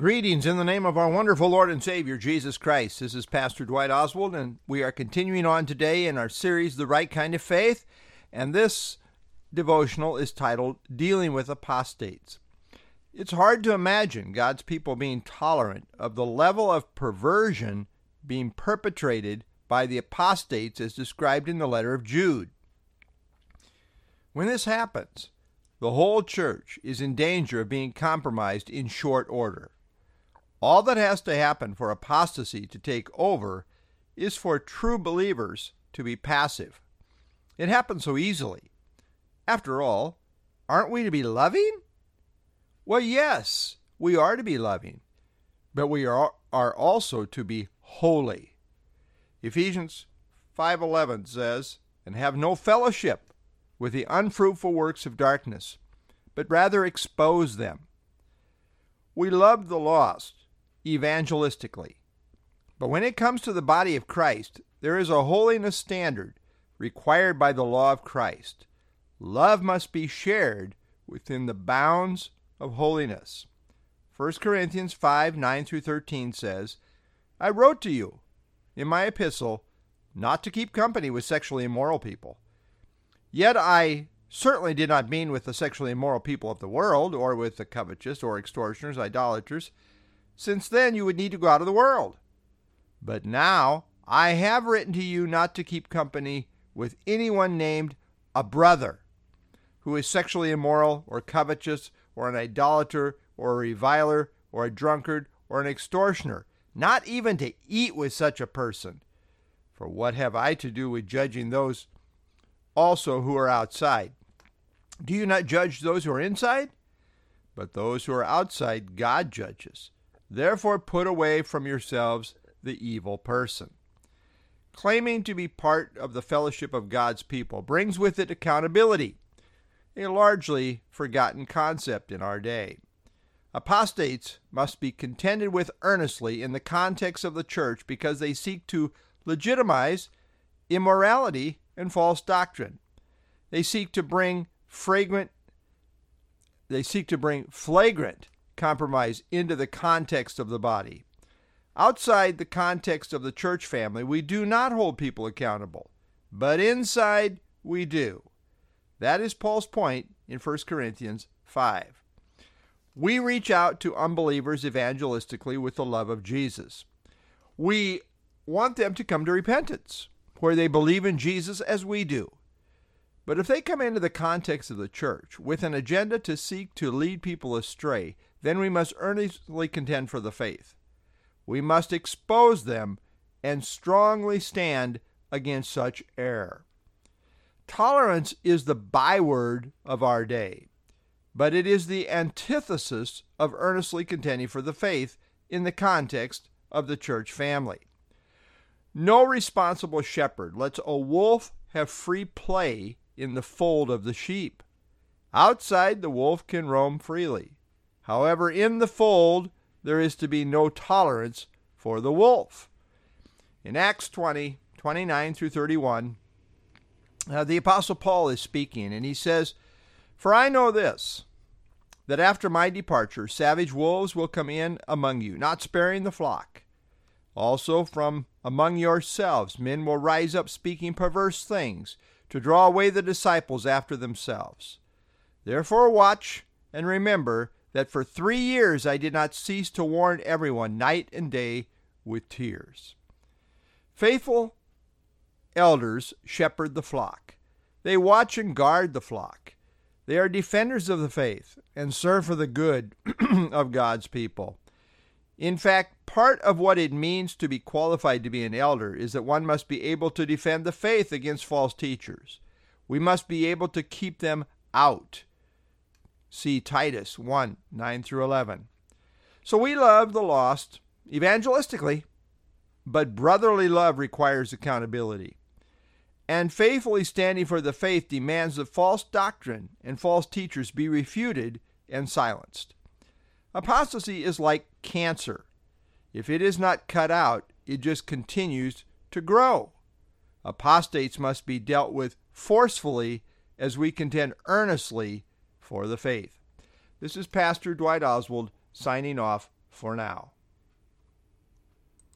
Greetings in the name of our wonderful Lord and Savior, Jesus Christ. This is Pastor Dwight Oswald, and we are continuing on today in our series, The Right Kind of Faith. And this devotional is titled Dealing with Apostates. It's hard to imagine God's people being tolerant of the level of perversion being perpetrated by the apostates as described in the letter of Jude. When this happens, the whole church is in danger of being compromised in short order. All that has to happen for apostasy to take over is for true believers to be passive. It happens so easily. After all, aren't we to be loving? Well, yes, we are to be loving, but we are, are also to be holy. Ephesians 5:11 says, "And have no fellowship with the unfruitful works of darkness, but rather expose them." We love the lost evangelistically. But when it comes to the body of Christ, there is a holiness standard required by the law of Christ. Love must be shared within the bounds of holiness. 1 Corinthians 5 9 through 13 says, I wrote to you in my epistle not to keep company with sexually immoral people. Yet I certainly did not mean with the sexually immoral people of the world, or with the covetous, or extortioners, idolaters since then you would need to go out of the world. But now I have written to you not to keep company with anyone named a brother who is sexually immoral or covetous or an idolater or a reviler or a drunkard or an extortioner, not even to eat with such a person. For what have I to do with judging those also who are outside? Do you not judge those who are inside? But those who are outside God judges. Therefore, put away from yourselves the evil person. Claiming to be part of the fellowship of God's people brings with it accountability, a largely forgotten concept in our day. Apostates must be contended with earnestly in the context of the church because they seek to legitimize immorality and false doctrine. They seek to bring fragrant they seek to bring flagrant compromise into the context of the body. Outside the context of the church family, we do not hold people accountable, but inside we do. That is Paul's point in 1 Corinthians 5. We reach out to unbelievers evangelistically with the love of Jesus. We want them to come to repentance, where they believe in Jesus as we do. But if they come into the context of the church with an agenda to seek to lead people astray, then we must earnestly contend for the faith. We must expose them and strongly stand against such error. Tolerance is the byword of our day, but it is the antithesis of earnestly contending for the faith in the context of the church family. No responsible shepherd lets a wolf have free play in the fold of the sheep. Outside, the wolf can roam freely. However, in the fold, there is to be no tolerance for the wolf. In Acts 20, 29 through 31, uh, the Apostle Paul is speaking, and he says, For I know this, that after my departure, savage wolves will come in among you, not sparing the flock. Also, from among yourselves, men will rise up speaking perverse things to draw away the disciples after themselves. Therefore, watch and remember that for three years I did not cease to warn everyone night and day with tears. Faithful elders shepherd the flock. They watch and guard the flock. They are defenders of the faith and serve for the good of God's people. In fact, part of what it means to be qualified to be an elder is that one must be able to defend the faith against false teachers. We must be able to keep them out See Titus 1 9 through 11. So we love the lost evangelistically, but brotherly love requires accountability. And faithfully standing for the faith demands that false doctrine and false teachers be refuted and silenced. Apostasy is like cancer. If it is not cut out, it just continues to grow. Apostates must be dealt with forcefully as we contend earnestly for the faith. This is Pastor Dwight Oswald signing off for now.